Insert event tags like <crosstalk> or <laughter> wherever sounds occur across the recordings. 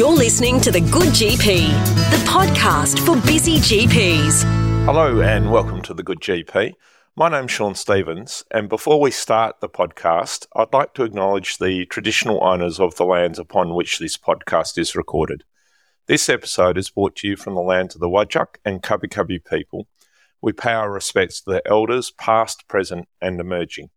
You're listening to The Good GP, the podcast for busy GPs. Hello, and welcome to The Good GP. My name's Sean Stevens, and before we start the podcast, I'd like to acknowledge the traditional owners of the lands upon which this podcast is recorded. This episode is brought to you from the lands of the Whadjuk and Kabi Kabi people. We pay our respects to the elders, past, present, and emerging.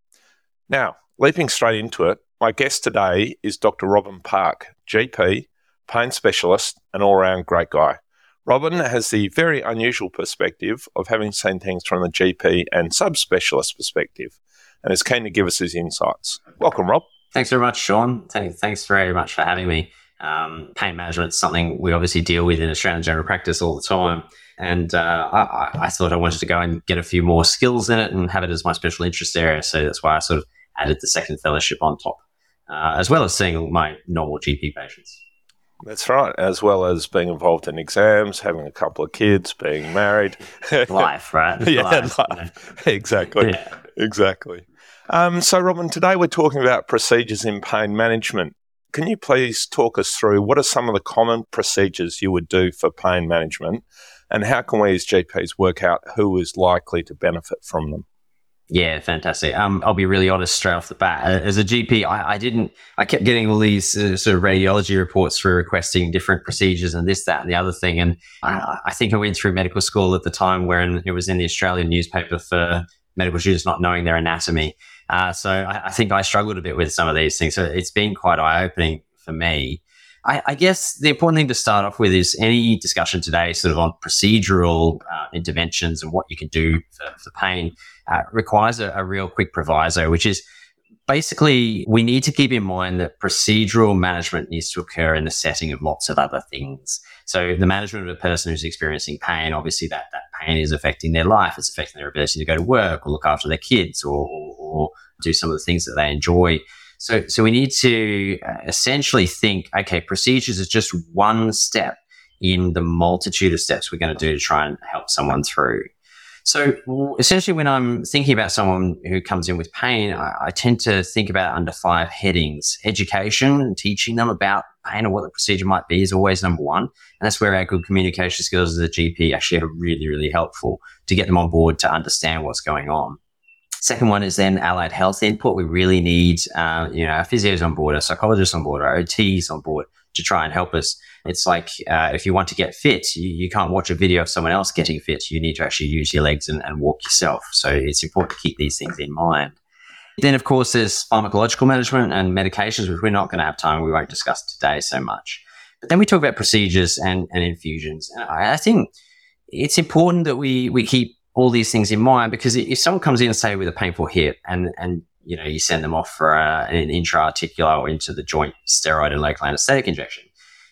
Now, leaping straight into it, my guest today is Dr. Robin Park, GP, pain specialist, and all round great guy. Robin has the very unusual perspective of having seen things from the GP and subspecialist perspective and is keen to give us his insights. Welcome, Rob. Thanks very much, Sean. Thanks very much for having me. Um, pain management is something we obviously deal with in Australian general practice all the time. And uh, I, I, thought I wanted to go and get a few more skills in it and have it as my special interest area. So that's why I sort of added the second fellowship on top, uh, as well as seeing my normal GP patients. That's right, as well as being involved in exams, having a couple of kids, being married. <laughs> life, right? <laughs> yeah, life. life. <laughs> exactly. Yeah. Exactly. Um, so, Robin, today we're talking about procedures in pain management. Can you please talk us through what are some of the common procedures you would do for pain management and how can we as GPs work out who is likely to benefit from them? Yeah, fantastic. Um, I'll be really honest straight off the bat. As a GP, I, I didn't. I kept getting all these uh, sort of radiology reports for requesting different procedures and this, that, and the other thing. And I, I think I went through medical school at the time when it was in the Australian newspaper for medical students not knowing their anatomy. Uh, so I, I, think I struggled a bit with some of these things. So it's been quite eye opening for me. I, I, guess the important thing to start off with is any discussion today, sort of on procedural uh, interventions and what you can do for, for pain uh, requires a, a real quick proviso, which is basically we need to keep in mind that procedural management needs to occur in the setting of lots of other things. So the management of a person who's experiencing pain, obviously that, that pain is affecting their life. It's affecting their ability to go to work or look after their kids or, or, or do some of the things that they enjoy. So, so we need to uh, essentially think, okay, procedures is just one step in the multitude of steps we're going to do to try and help someone through. So essentially, when I'm thinking about someone who comes in with pain, I, I, tend to think about under five headings. Education and teaching them about pain or what the procedure might be is always number one. And that's where our good communication skills as a GP actually are really, really helpful to get them on board to understand what's going on. Second one is then allied health input. We really need, uh, you know, our physios on board, our psychologists on board, our OTs on board to try and help us. It's like uh, if you want to get fit, you, you, can't watch a video of someone else getting fit. You need to actually use your legs and, and walk yourself. So it's important to keep these things in mind. Then, of course, there's pharmacological management and medications, which we're not going to have time. We won't discuss today so much. But then we talk about procedures and, and infusions. And I, I think it's important that we, we keep all these things in mind because if someone comes in, say, with a painful hip and, and you know, you send them off for a, an intra-articular or into the joint steroid and local anesthetic injection.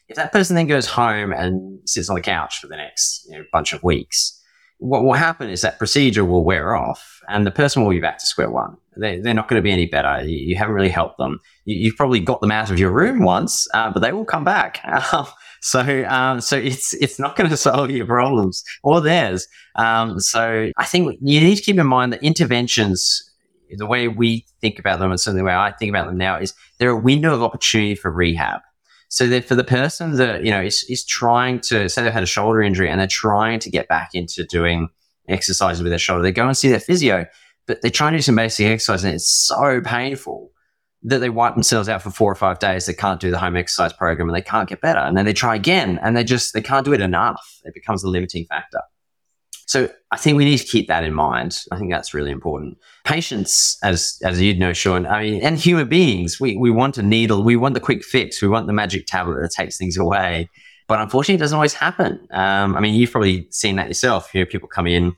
If that person then goes home and sits on the couch for the next you know, bunch of weeks, what will happen is that procedure will wear off and the person will be back to square one. They, are not going to be any better. You, you haven't really helped them. You, have probably got them out of your room once, uh, but they will come back. <laughs> so, um, so it's it's not going <laughs> to solve your problems or theirs. Um, so, I think you need to keep in mind that interventions the way we think about them and certainly the way I think about them now is they're a window of opportunity for rehab. So that for the person that, you know, is, is trying to say they've had a shoulder injury and they're trying to get back into doing exercises with their shoulder, they go and see their physio, but they're trying to do some basic exercise and it's so painful that they wipe themselves out for four or five days. They can't do the home exercise program and they can't get better. And then they try again and they just, they can't do it enough. It becomes a limiting factor. So I think we need to keep that in mind. I think that's really important. Patients, as as you'd know, Sean, I mean, and human beings, we, we want a needle, we want the quick fix, we want the magic tablet that takes things away. But unfortunately, it doesn't always happen. Um, I mean, you've probably seen that yourself. You know, people come in.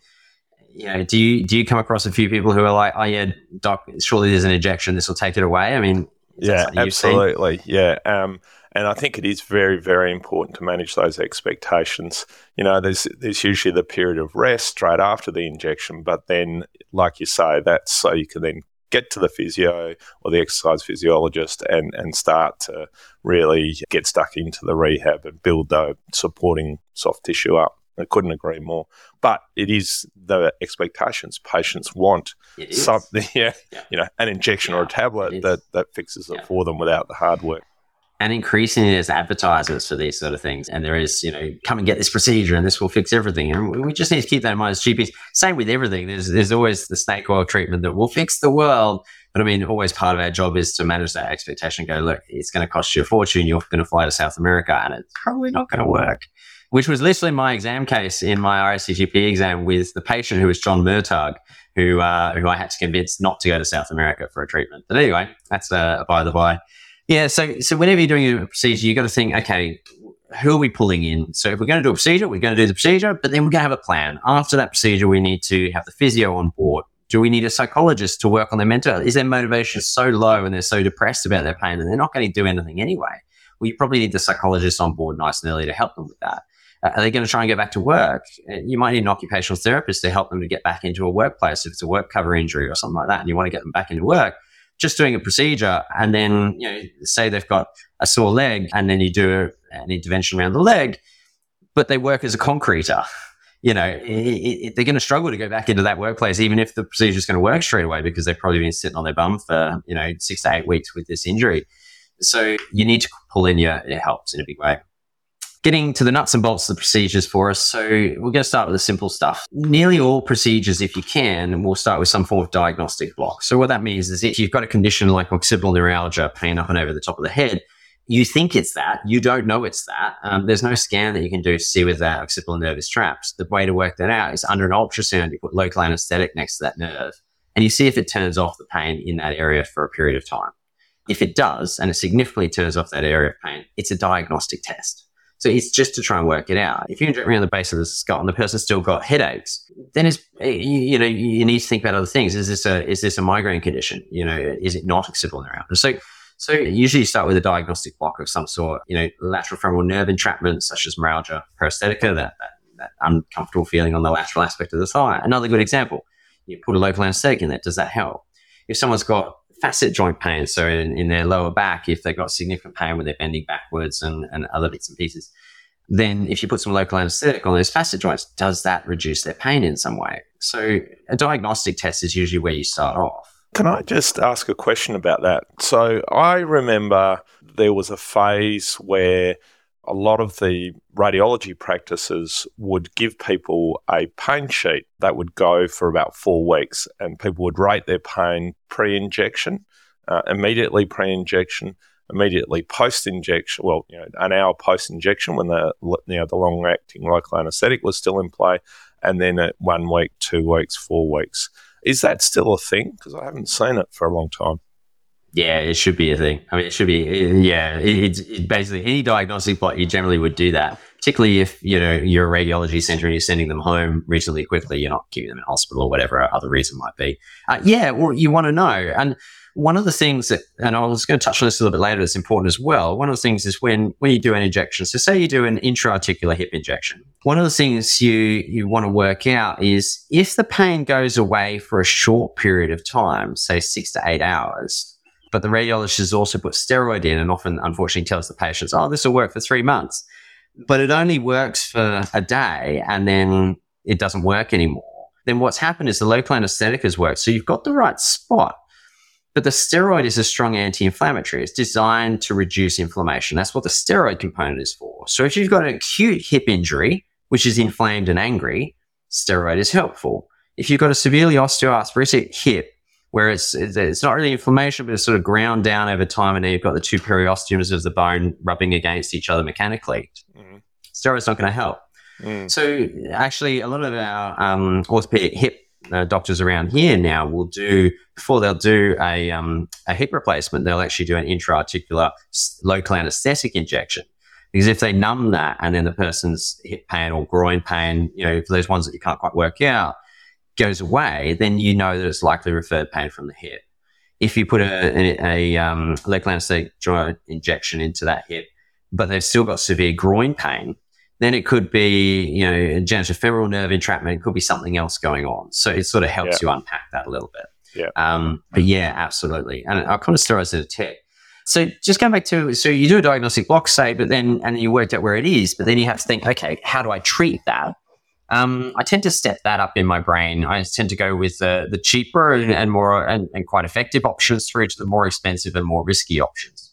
You know, do you do you come across a few people who are like, "Oh yeah, doc, surely there's an injection. This will take it away." I mean, yeah, absolutely, yeah. Um, and I think it is very, very important to manage those expectations. You know, there's there's usually the period of rest straight after the injection, but then, like you say, that's so you can then get to the physio or the exercise physiologist and, and start to really get stuck into the rehab and build the supporting soft tissue up. I couldn't agree more. But it is the expectations patients want something, <laughs> yeah, yeah, you know, an injection yeah, or a tablet that, that fixes it yeah. for them without the hard work. And increasingly, there's advertisers for these sort of things. And there is, you know, come and get this procedure and this will fix everything. And we just need to keep that in mind as GPs. Same with everything. There's, there's always the snake oil treatment that will fix the world. But I mean, always part of our job is to manage that expectation. Go, look, it's going to cost you a fortune. You're going to fly to South America and it's probably not going to work. Which was literally my exam case in my RSCGP exam with the patient who was John Murtagh, who uh, who I had to convince not to go to South America for a treatment. But anyway, that's uh, by the by. Yeah, so so whenever you're doing a procedure, you've got to think, okay, who are we pulling in? So if we're going to do a procedure, we're going to do the procedure, but then we're going to have a plan. After that procedure, we need to have the physio on board. Do we need a psychologist to work on their mental? Is their motivation so low and they're so depressed about their pain that they're not going to do anything anyway? Well, you probably need the psychologist on board nice and early to help them with that. Uh, are they going to try and go back to work? Uh, you might need an occupational therapist to help them to get back into a workplace if it's a work cover injury or something like that, and you want to get them back into work just doing a procedure and then, you know, say they've got a sore leg and then you do an intervention around the leg, but they work as a concreter. You know, it, it, they're going to struggle to go back into that workplace, even if the procedure is going to work straight away because they've probably been sitting on their bum for, you know, six to eight weeks with this injury. So you need to pull in your, it helps in a big way getting to the nuts and bolts of the procedures for us. So we're going to start with the simple stuff. Nearly all procedures, if you can, will start with some form of diagnostic block. So what that means is if you've got a condition like occipital neuralgia, pain up and over the top of the head, you think it's that, you don't know it's that. Um, there's no scan that you can do to see whether that occipital nerve is trapped. The way to work that out is under an ultrasound, you put local anesthetic next to that nerve and you see if it turns off the pain in that area for a period of time. If it does, and it significantly turns off that area of pain, it's a diagnostic test. So it's just to try and work it out. If you inject me on the base of the skull and the person's still got headaches, then it's eh, you, you, know you need to think about other things. Is this a is this a migraine condition? You know, is it not occipital neuralgia? So so usually you start with a diagnostic block of some sort. You know, lateral femoral nerve entrapment such as meralgia paresthetica, that, that, that uncomfortable feeling on the lateral aspect of the thigh. Another good example. You put a local anesthetic in there. Does that help? If someone's got facet joint pain. So in, in their lower back, if they've got significant pain when they're bending backwards and, and other bits and pieces, then if you put some local anesthetic on those facet joints, does that reduce their pain in some way? So a diagnostic test is usually where you start off. Can I just ask a question about that? So I remember there was a phase where a lot of the radiology practices would give people a pain sheet that would go for about four weeks, and people would rate their pain pre injection, uh, immediately pre injection, immediately post injection. Well, you know, an hour post injection when the you know the long acting local anaesthetic was still in play, and then at one week, two weeks, four weeks. Is that still a thing? Because I haven't seen it for a long time. Yeah, it should be a thing. I mean, it should be. yeah, it's it basically any diagnostic block. You generally would do that, particularly if you know you're a radiology center and you're sending them home reasonably quickly. You're not keeping them in hospital or whatever other reason might be. Uh, yeah, well, you want to know. And one of the things that, and I was going to touch on this a little bit later, that's important as well. One of the things is when when you do an injection. So, say you do an intra-articular hip injection. One of the things you you want to work out is if the pain goes away for a short period of time, say six to eight hours but the radiologist has also put steroid in and often, unfortunately, tells the patients, oh, this will work for three months. But it only works for a day and then it doesn't work anymore. Then what's happened is the local anesthetic has worked. So you've got the right spot. But the steroid is a strong anti inflammatory. It's designed to reduce inflammation. That's what the steroid component is for. So if you've got an acute hip injury, which is inflamed and angry, steroid is helpful. If you've got a severely osteoarthritic hip, where it's, it's not really inflammation, but it's sort of ground down over time, and then you've got the two periosteums of the bone rubbing against each other mechanically. Mm. Steroid's not going to help. Mm. So actually, a lot of our um, orthopedic hip uh, doctors around here now will do before they'll do a um, a hip replacement, they'll actually do an intra-articular local anesthetic injection. Because if they numb that and then the person's hip pain or groin pain, you know, for those ones that you can't quite work out, goes away, then you know that it's likely referred pain from the hip. If you put a, a, a um, local anesthetic joint injection into that hip, but they've still got severe groin pain, then it could be, you know, genitofemoral nerve entrapment. It could be something else going on. So it sort of helps yeah. you unpack that a little bit. Yeah. Um, but yeah, absolutely. And I'll kind of steroids at a tick. So just going back to, so you do a diagnostic block, say, but then, and you worked out where it is, but then you have to think, okay, how do I treat that? Um, I tend to step that up in my brain. I tend to go with the, the cheaper and, and more and, and, quite effective options through to the more expensive and more risky options.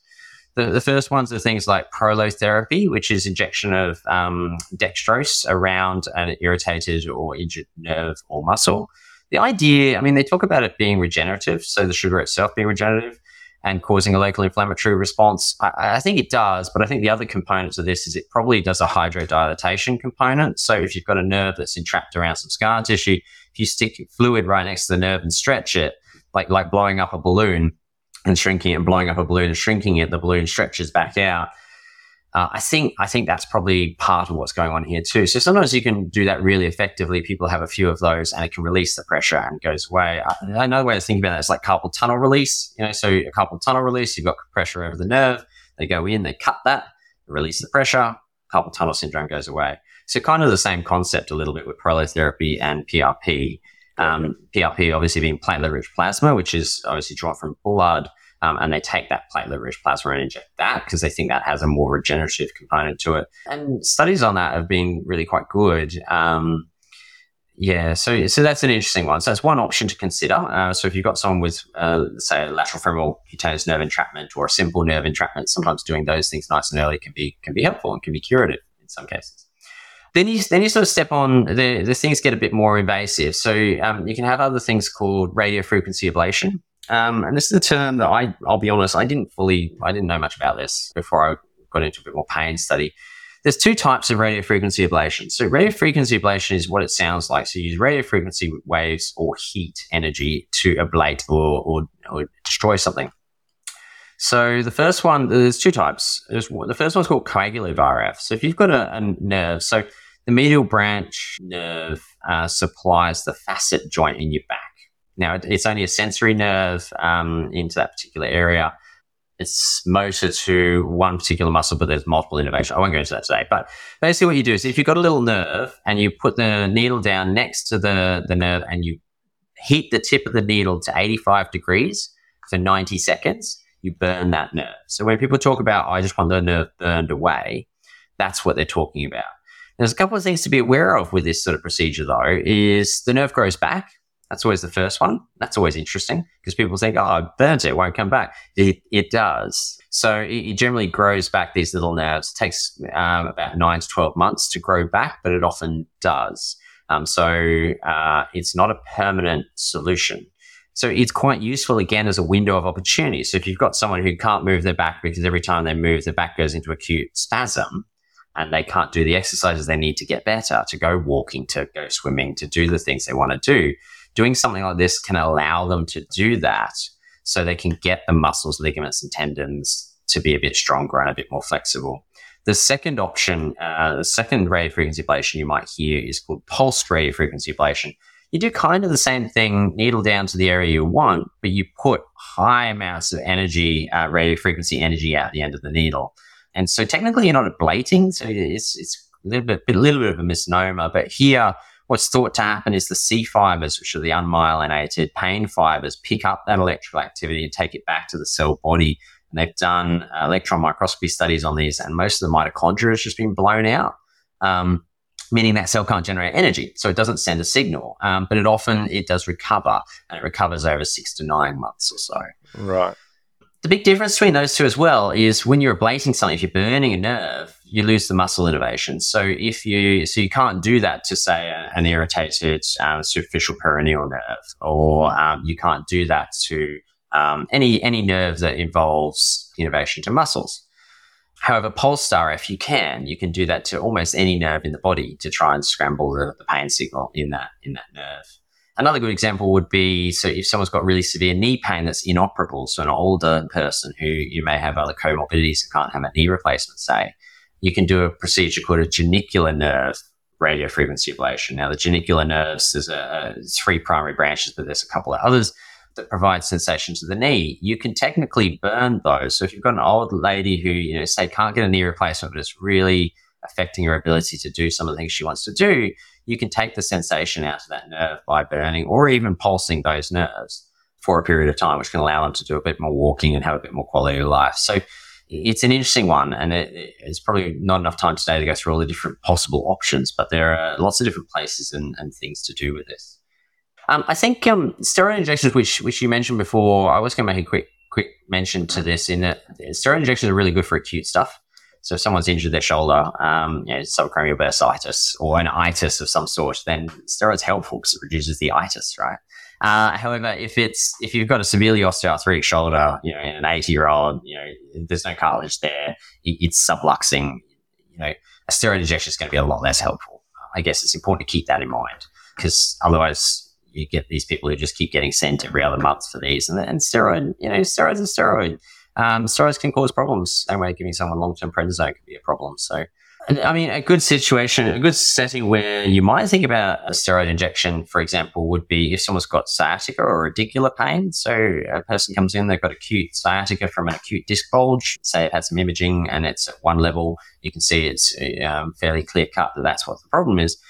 The, the first ones are things like prolotherapy, which is injection of um, dextrose around an irritated or injured nerve or muscle. The idea, I mean, they talk about it being regenerative, so the sugar itself being regenerative and causing a local inflammatory response. I, I, think it does, but I think the other components of this is it probably does a hydrodilatation component. So if you've got a nerve that's entrapped around some scar tissue, if you stick fluid right next to the nerve and stretch it, like like blowing up a balloon, and shrinking it and blowing up a balloon and shrinking it, the balloon stretches back out. Uh, I think I think that's probably part of what's going on here too. So sometimes you can do that really effectively. People have a few of those, and it can release the pressure and goes away. I, another way to think about it is like carpal tunnel release. You know, so a carpal tunnel release, you've got pressure over the nerve. They go in, they cut that, release the pressure. Carpal tunnel syndrome goes away. So kind of the same concept a little bit with prolotherapy and PRP. Um, PRP obviously being platelet-rich plasma, which is obviously drawn from blood, um, and they take that platelet-rich plasma and inject that because they think that has a more regenerative component to it. And studies on that have been really quite good. Um, yeah, so so that's an interesting one. So that's one option to consider. Uh, so if you've got someone with, uh, say, a lateral femoral cutaneous nerve entrapment or a simple nerve entrapment, sometimes doing those things nice and early can be can be helpful and can be curative in some cases. Then you then you sort of step on the the things get a bit more invasive. So um, you can have other things called radio frequency ablation, um, and this is a term that I I'll be honest I didn't fully I didn't know much about this before I got into a bit more pain study. There's two types of radio frequency ablation. So radio frequency ablation is what it sounds like. So you use radio frequency waves or heat energy to ablate or, or, or destroy something. So the first one, there's two types. There's, the first one's called coagulative RF. So if you've got a, a nerve, so the medial branch nerve uh, supplies the facet joint in your back. Now, it's only a sensory nerve um, into that particular area. It's motor to one particular muscle, but there's multiple innervations. I won't go into that today. But basically, what you do is if you've got a little nerve and you put the needle down next to the, the nerve and you heat the tip of the needle to 85 degrees for 90 seconds, you burn that nerve. So when people talk about, I just want the nerve burned away, that's what they're talking about. There's a couple of things to be aware of with this sort of procedure, though, is the nerve grows back. That's always the first one. That's always interesting because people think, oh, it, it won't come back. It, it does. So it, it, generally grows back these little nerves. It takes um, about nine to 12 months to grow back, but it often does. Um, so uh, it's not a permanent solution. So it's quite useful again as a window of opportunity. So if you've got someone who can't move their back because every time they move, their back goes into acute spasm, and they can't do the exercises they need to get better, to go walking, to go swimming, to do the things they want to do. Doing something like this can allow them to do that so they can get the muscles, ligaments, and tendons to be a bit stronger and a bit more flexible. The second option, uh, the second radio frequency ablation you might hear is called pulsed radio frequency ablation. You do kind of the same thing, needle down to the area you want, but you put high amounts of energy, uh, radio frequency energy out the end of the needle. And so technically you're not ablating, so it's it's a little bit a little bit of a misnomer. But here, what's thought to happen is the C fibers, which are the unmyelinated pain fibers, pick up that electrical activity and take it back to the cell body. And they've done uh, electron microscopy studies on these, and most of the mitochondria has just been blown out. Um, meaning that cell can't generate energy, so it doesn't send a signal. Um, but it often it does recover, and it recovers over six to nine months or so. Right. The big difference between those two as well is when you're ablating something, if you're burning a nerve, you lose the muscle innervation. So if you, so you can't do that to say an irritated um, superficial peroneal nerve, or um, you can't do that to um, any any nerve that involves innervation to muscles. However, pulsed if you can you can do that to almost any nerve in the body to try and scramble the, the pain signal in that in that nerve. Another good example would be so if someone's got really severe knee pain that's inoperable, so an older person who you may have other comorbidities and can't have a knee replacement, say, you can do a procedure called a genicular nerve radio frequency ablation. Now, the genicular nerves, there's a, a, three primary branches, but there's a couple of others that provide sensation to the knee. You can technically burn those. So if you've got an old lady who, you know, say can't get a knee replacement, but it's really affecting her ability to do some of the things she wants to do, you can take the sensation out of that nerve by burning or even pulsing those nerves for a period of time, which can allow them to do a bit more walking and have a bit more quality of life. So it's an interesting one, and it, it's probably not enough time today to go through all the different possible options, but there are lots of different places and, and things to do with this. Um, I think um, steroid injections, which which you mentioned before, I was going to make a quick quick mention to this in that steroid injections are really good for acute stuff. So if someone's injured their shoulder, um, you know, subacromial bursitis or an itis of some sort, then steroids helpful because it reduces the itis, right? Uh, however, if it's if you've got a severely osteoarthritic shoulder, you know, in an 80 year old, you know, there's no cartilage there, it's subluxing, you know, a steroid injection is going to be a lot less helpful. I guess it's important to keep that in mind because otherwise you get these people who just keep getting sent every other month for these, and, and steroid, you know, steroids are steroid. Um, steroids can cause problems. Same way giving someone long term prednisone could be a problem. So, I mean, a good situation, a good setting where you might think about a steroid injection, for example, would be if someone's got sciatica or radicular pain. So, a person comes in, they've got acute sciatica from an acute disc bulge. Say it had some imaging and it's at one level, you can see it's um, fairly clear cut that that's what the problem is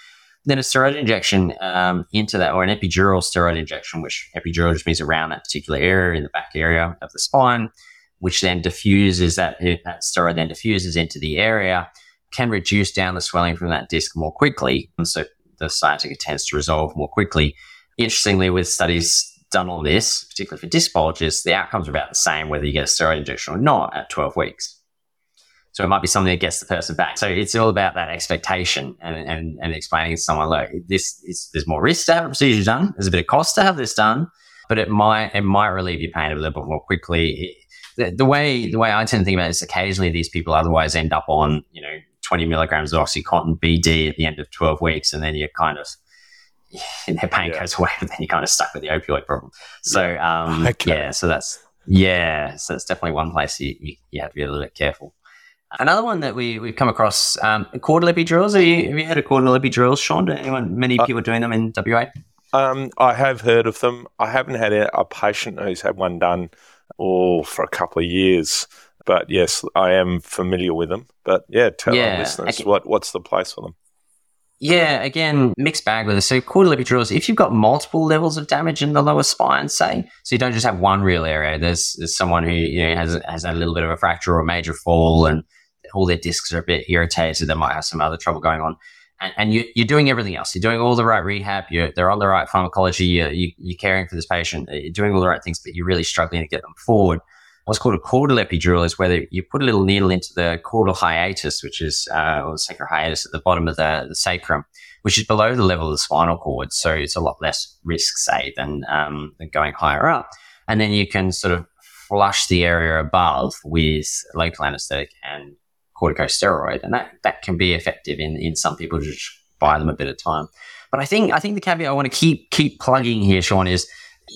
then a steroid injection um, into that, or an epidural steroid injection, which epidural just means around that particular area in the back area of the spine, which then diffuses that, that steroid then diffuses into the area, can reduce down the swelling from that disc more quickly. And so the sciatica tends to resolve more quickly. Interestingly, with studies done on this, particularly for disc bulges, the outcomes are about the same whether you get a steroid injection or not at 12 weeks. So it might be something that gets the person back. So it's all about that expectation and, and, and explaining to someone, look, this is, there's more risk to have a procedure done. There's a bit of cost to have this done, but it might, it might relieve your pain a little bit more quickly. The, the way, the way I tend to think about it is occasionally these people otherwise end up on, you know, 20 milligrams of Oxycontin BD at the end of 12 weeks. And then you're kind of, <sighs> their pain yeah. goes away, but then you're kind of stuck with the opioid problem. So, um, <laughs> okay. yeah, so that's, yeah, so it's definitely one place you, you, you have to be a little bit careful. Another one that we, we've come across, um, caudal epidurals. Have you, have you heard of epidurals, Sean? Do anyone, many uh, people doing them in WA? Um, I have heard of them. I haven't had a, a patient who's had one done oh, for a couple of years. But yes, I am familiar with them. But yeah, tell yeah, our listeners okay. what, what's the place for them. Yeah, again, hmm. mixed bag with this. So caudal epidurals, if you've got multiple levels of damage in the lower spine, say, so you don't just have one real area. There's, there's someone who you know has has a little bit of a fracture or a major fall, and all their discs are a bit irritated. They might have some other trouble going on. And, and you, are doing everything else. You're doing all the right rehab. You're, they're on the right pharmacology. You're, you, are caring for this patient. You're doing all the right things, but you're really struggling to get them forward. What's called a caudal epidural is where you put a little needle into the caudal hiatus, which is, uh, or the sacral hiatus at the bottom of the, the sacrum, which is below the level of the spinal cord. So it's a lot less risk, say, than, um, than going higher up. And then you can sort of flush the area above with local anesthetic and corticosteroid, and that that can be effective in in some people. Just buy them a bit of time. But I think I think the caveat I want to keep keep plugging here, Sean, is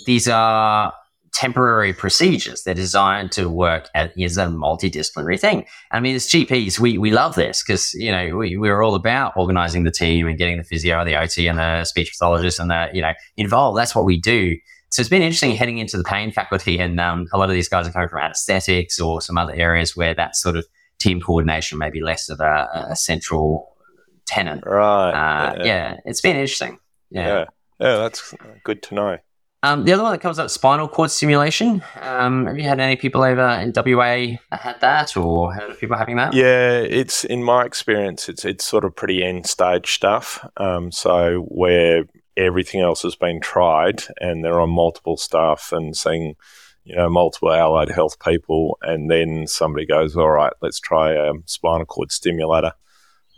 these are temporary procedures. They're designed to work as, as a multidisciplinary thing. I mean, as GPs, we, we love this because, you know, we, we're all about organizing the team and getting the physio, the OT and the speech pathologist and the, you know, involved. That's what we do. So it's been interesting heading into the pain faculty and um, a lot of these guys are coming from anesthetics or some other areas where that sort of team coordination may be less of a, a central tenant. Right. Uh, yeah. yeah. it's been interesting. Yeah. yeah. yeah. that's good to know. Um, the other one that comes up, spinal cord stimulation. Um, have you had any people over in WA had that, or heard of people having that? Yeah, it's in my experience, it's it's sort of pretty end stage stuff. Um, so where everything else has been tried, and they're on multiple stuff and seeing you know, multiple allied health people, and then somebody goes, "All right, let's try a spinal cord stimulator."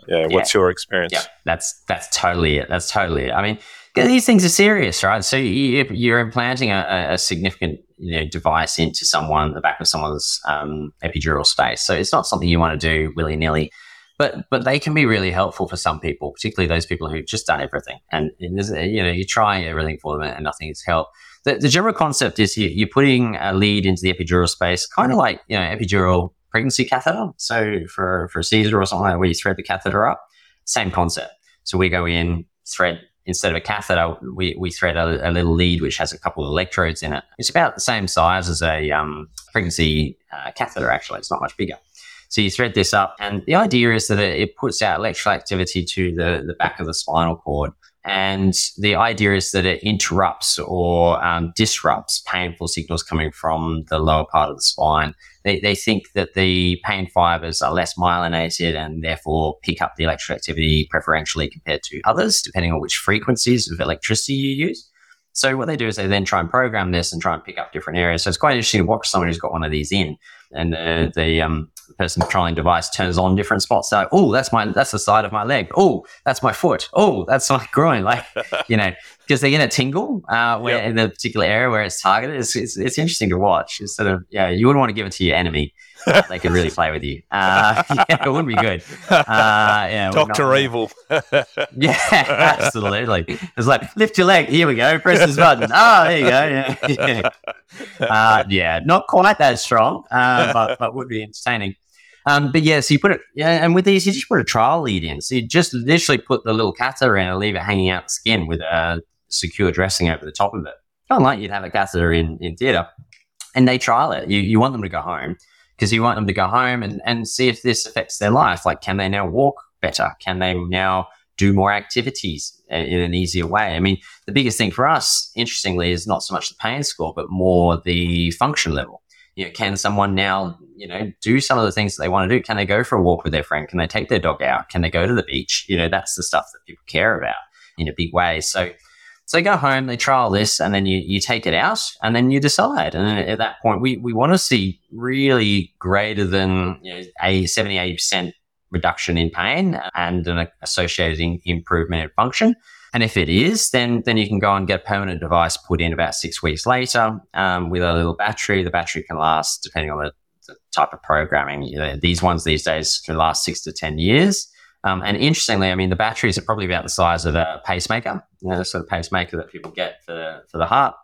Yeah, what's your experience? Yeah, that's that's totally it. That's totally it. I mean, these things are serious, right? So you, are implanting a, a, significant you know, device into someone, the back of someone's um, epidural space. So it's not something you want to do willy nilly. But but they can be really helpful for some people, particularly those people who've just done everything, and, and you know you try everything for them and nothing has helped the, the general concept is you, you're putting a lead into the epidural space, kind of like, you know, epidural pregnancy catheter. So for, for a Caesar or something like that, where you thread the catheter up, same concept. So we go in, thread, instead of a catheter, we, we thread a, a, little lead which has a couple of electrodes in it. It's about the same size as a um, pregnancy uh, catheter, actually. It's not much bigger. So you thread this up, and the idea is that it, it puts out electrical activity to the, the back of the spinal cord and the idea is that it interrupts or um, disrupts painful signals coming from the lower part of the spine. They, they think that the pain fibers are less myelinated and therefore pick up the electrical activity preferentially compared to others, depending on which frequencies of electricity you use. So what they do is they then try and program this and try and pick up different areas. So it's quite interesting to watch someone who's got one of these in, and the the, um, the person controlling device turns on different spots. So oh, that's my that's the side of my leg. Oh, that's my foot. Oh, that's my <laughs> groin. Like you know, because they're going to tingle uh, where yep. in the particular area where it's targeted. It's, it's, it's interesting to watch. It's sort of yeah, you wouldn't want to give it to your enemy. <laughs> they could really play with you. Uh, <laughs> yeah, it wouldn't be good. Uh, yeah, Doctor Evil. yeah, <laughs> absolutely. It's like lift your leg. Here we go. Press this button. Oh, there you go. Yeah, yeah. Uh, yeah. not quite that strong, uh, but but would be entertaining. Um, but yeah, so you put it, yeah, and with these, you just put a trial lead in. So you just literally put the little catheter in and leave it hanging out the skin with a secure dressing over the top of it. Kind of like you'd have a catheter in, in theatre. And they trial it. You, you want them to go home because you want them to go home and, and see if this affects their life. Like, can they now walk better? Can they now do more activities eh, in an easier way? I mean, the biggest thing for us, interestingly, is not so much the pain score, but more the function level. You know, can someone now, you know, do some of the things that they want to do? Can they go for a walk with their friend? Can they take their dog out? Can they go to the beach? You know, that's the stuff that people care about in a big way. So so they go home, they trial this, and then you, you take it out, and then you decide. And at that point, we, we want to see really greater than you know, a 70, 80% reduction in pain and an associated improvement in function. And if it is, then then you can go and get a permanent device put in about six weeks later um, with a little battery. The battery can last, depending on the, the type of programming. You know, these ones these days can last six to ten years. Um, and interestingly, I mean, the batteries are probably about the size of a pacemaker, you know, the sort of pacemaker that people get for the, for the heart.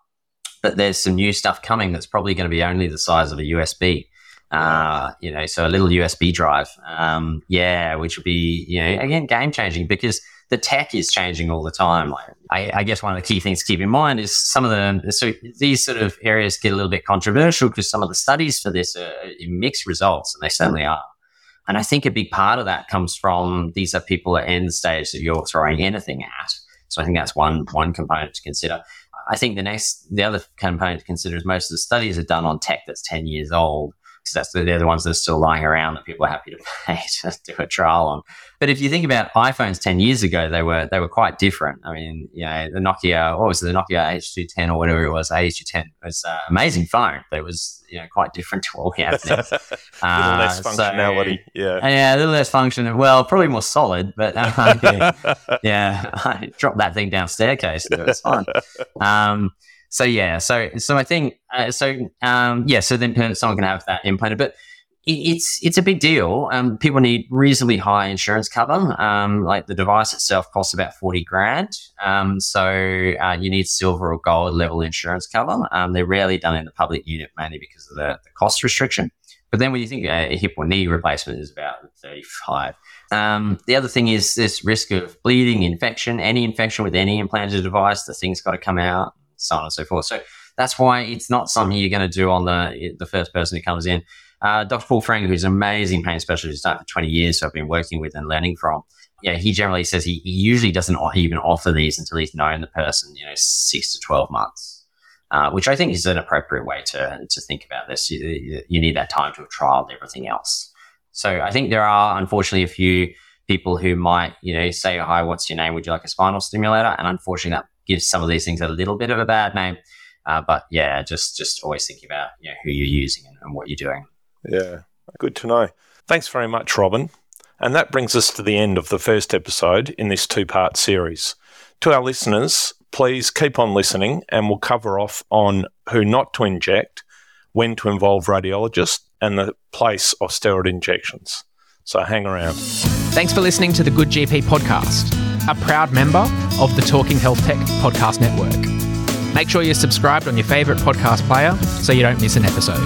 But there's some new stuff coming that's probably going to be only the size of a USB. Uh, you know, so a little USB drive. Um, yeah, which would be, you know, again, game changing because the tech is changing all the time. Like, I, I, guess one of the key things to keep in mind is some of the, so these sort of areas get a little bit controversial because some of the studies for this are mixed results, and they certainly are. And I think a big part of that comes from these are people at end stage that you're throwing anything at. So I think that's one one component to consider. I think the next the other component to consider is most of the studies are done on tech that's ten years old because that's the, they're the ones that are still lying around that people are happy to <laughs> pay to do a trial on. But if you think about iPhones ten years ago, they were they were quite different. I mean, you know, the Nokia, what was it, the Nokia 8210 or whatever it was, 8210 was an amazing phone, but it was you know quite different <laughs> to what we have now. uh, less functionality, so, yeah, yeah, a little less function. Well, probably more solid, but uh, <laughs> yeah, yeah, I dropped that thing down staircase, and it was fine. Um, so yeah, so so I think uh, so um, yeah, so then someone can have that implanted, but it's it's a big deal. Um, people need reasonably high insurance cover. Um, like the device itself costs about forty grand, um, so uh, you need silver or gold level insurance cover. Um, they're rarely done in the public unit, mainly because of the, the cost restriction. But then when you think a hip or knee replacement is about thirty five. Um, the other thing is this risk of bleeding, infection, any infection with any implanted device, the thing's got to come out so on and so forth. So that's why it's not something you're going to do on the the first person who comes in. Uh, Dr. Paul Frank, who's an amazing pain specialist, done for 20 years, so I've been working with and learning from. Yeah, he generally says he, he usually doesn't even offer these until he's known the person, you know, six to 12 months, uh, which I think is an appropriate way to, to think about this. You, you need that time to have trialed everything else. So I think there are, unfortunately, a few people who might, you know, say, hi, what's your name? Would you like a spinal stimulator? And unfortunately, that gives some of these things a little bit of a bad name. Uh, but yeah, just just always thinking about you know, who you're using and, and what you're doing. Yeah, good to know. Thanks very much, Robin. And that brings us to the end of the first episode in this two part series. To our listeners, please keep on listening and we'll cover off on who not to inject, when to involve radiologists, and the place of steroid injections. So hang around. Thanks for listening to the Good GP podcast a proud member of the Talking Health Tech podcast network. Make sure you're subscribed on your favourite podcast player so you don't miss an episode.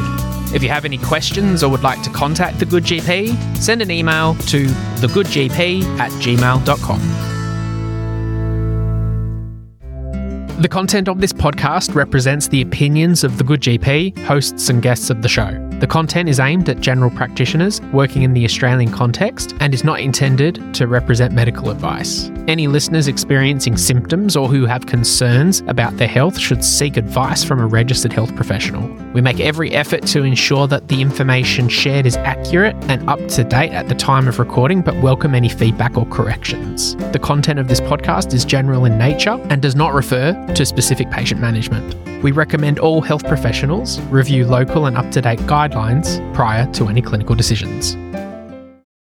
If you have any questions or would like to contact The Good GP, send an email to thegoodgp at gmail.com. The content of this podcast represents the opinions of The Good GP, hosts, and guests of the show. The content is aimed at general practitioners working in the Australian context and is not intended to represent medical advice. Any listeners experiencing symptoms or who have concerns about their health should seek advice from a registered health professional. We make every effort to ensure that the information shared is accurate and up to date at the time of recording, but welcome any feedback or corrections. The content of this podcast is general in nature and does not refer to specific patient management. We recommend all health professionals review local and up to date guidelines prior to any clinical decisions.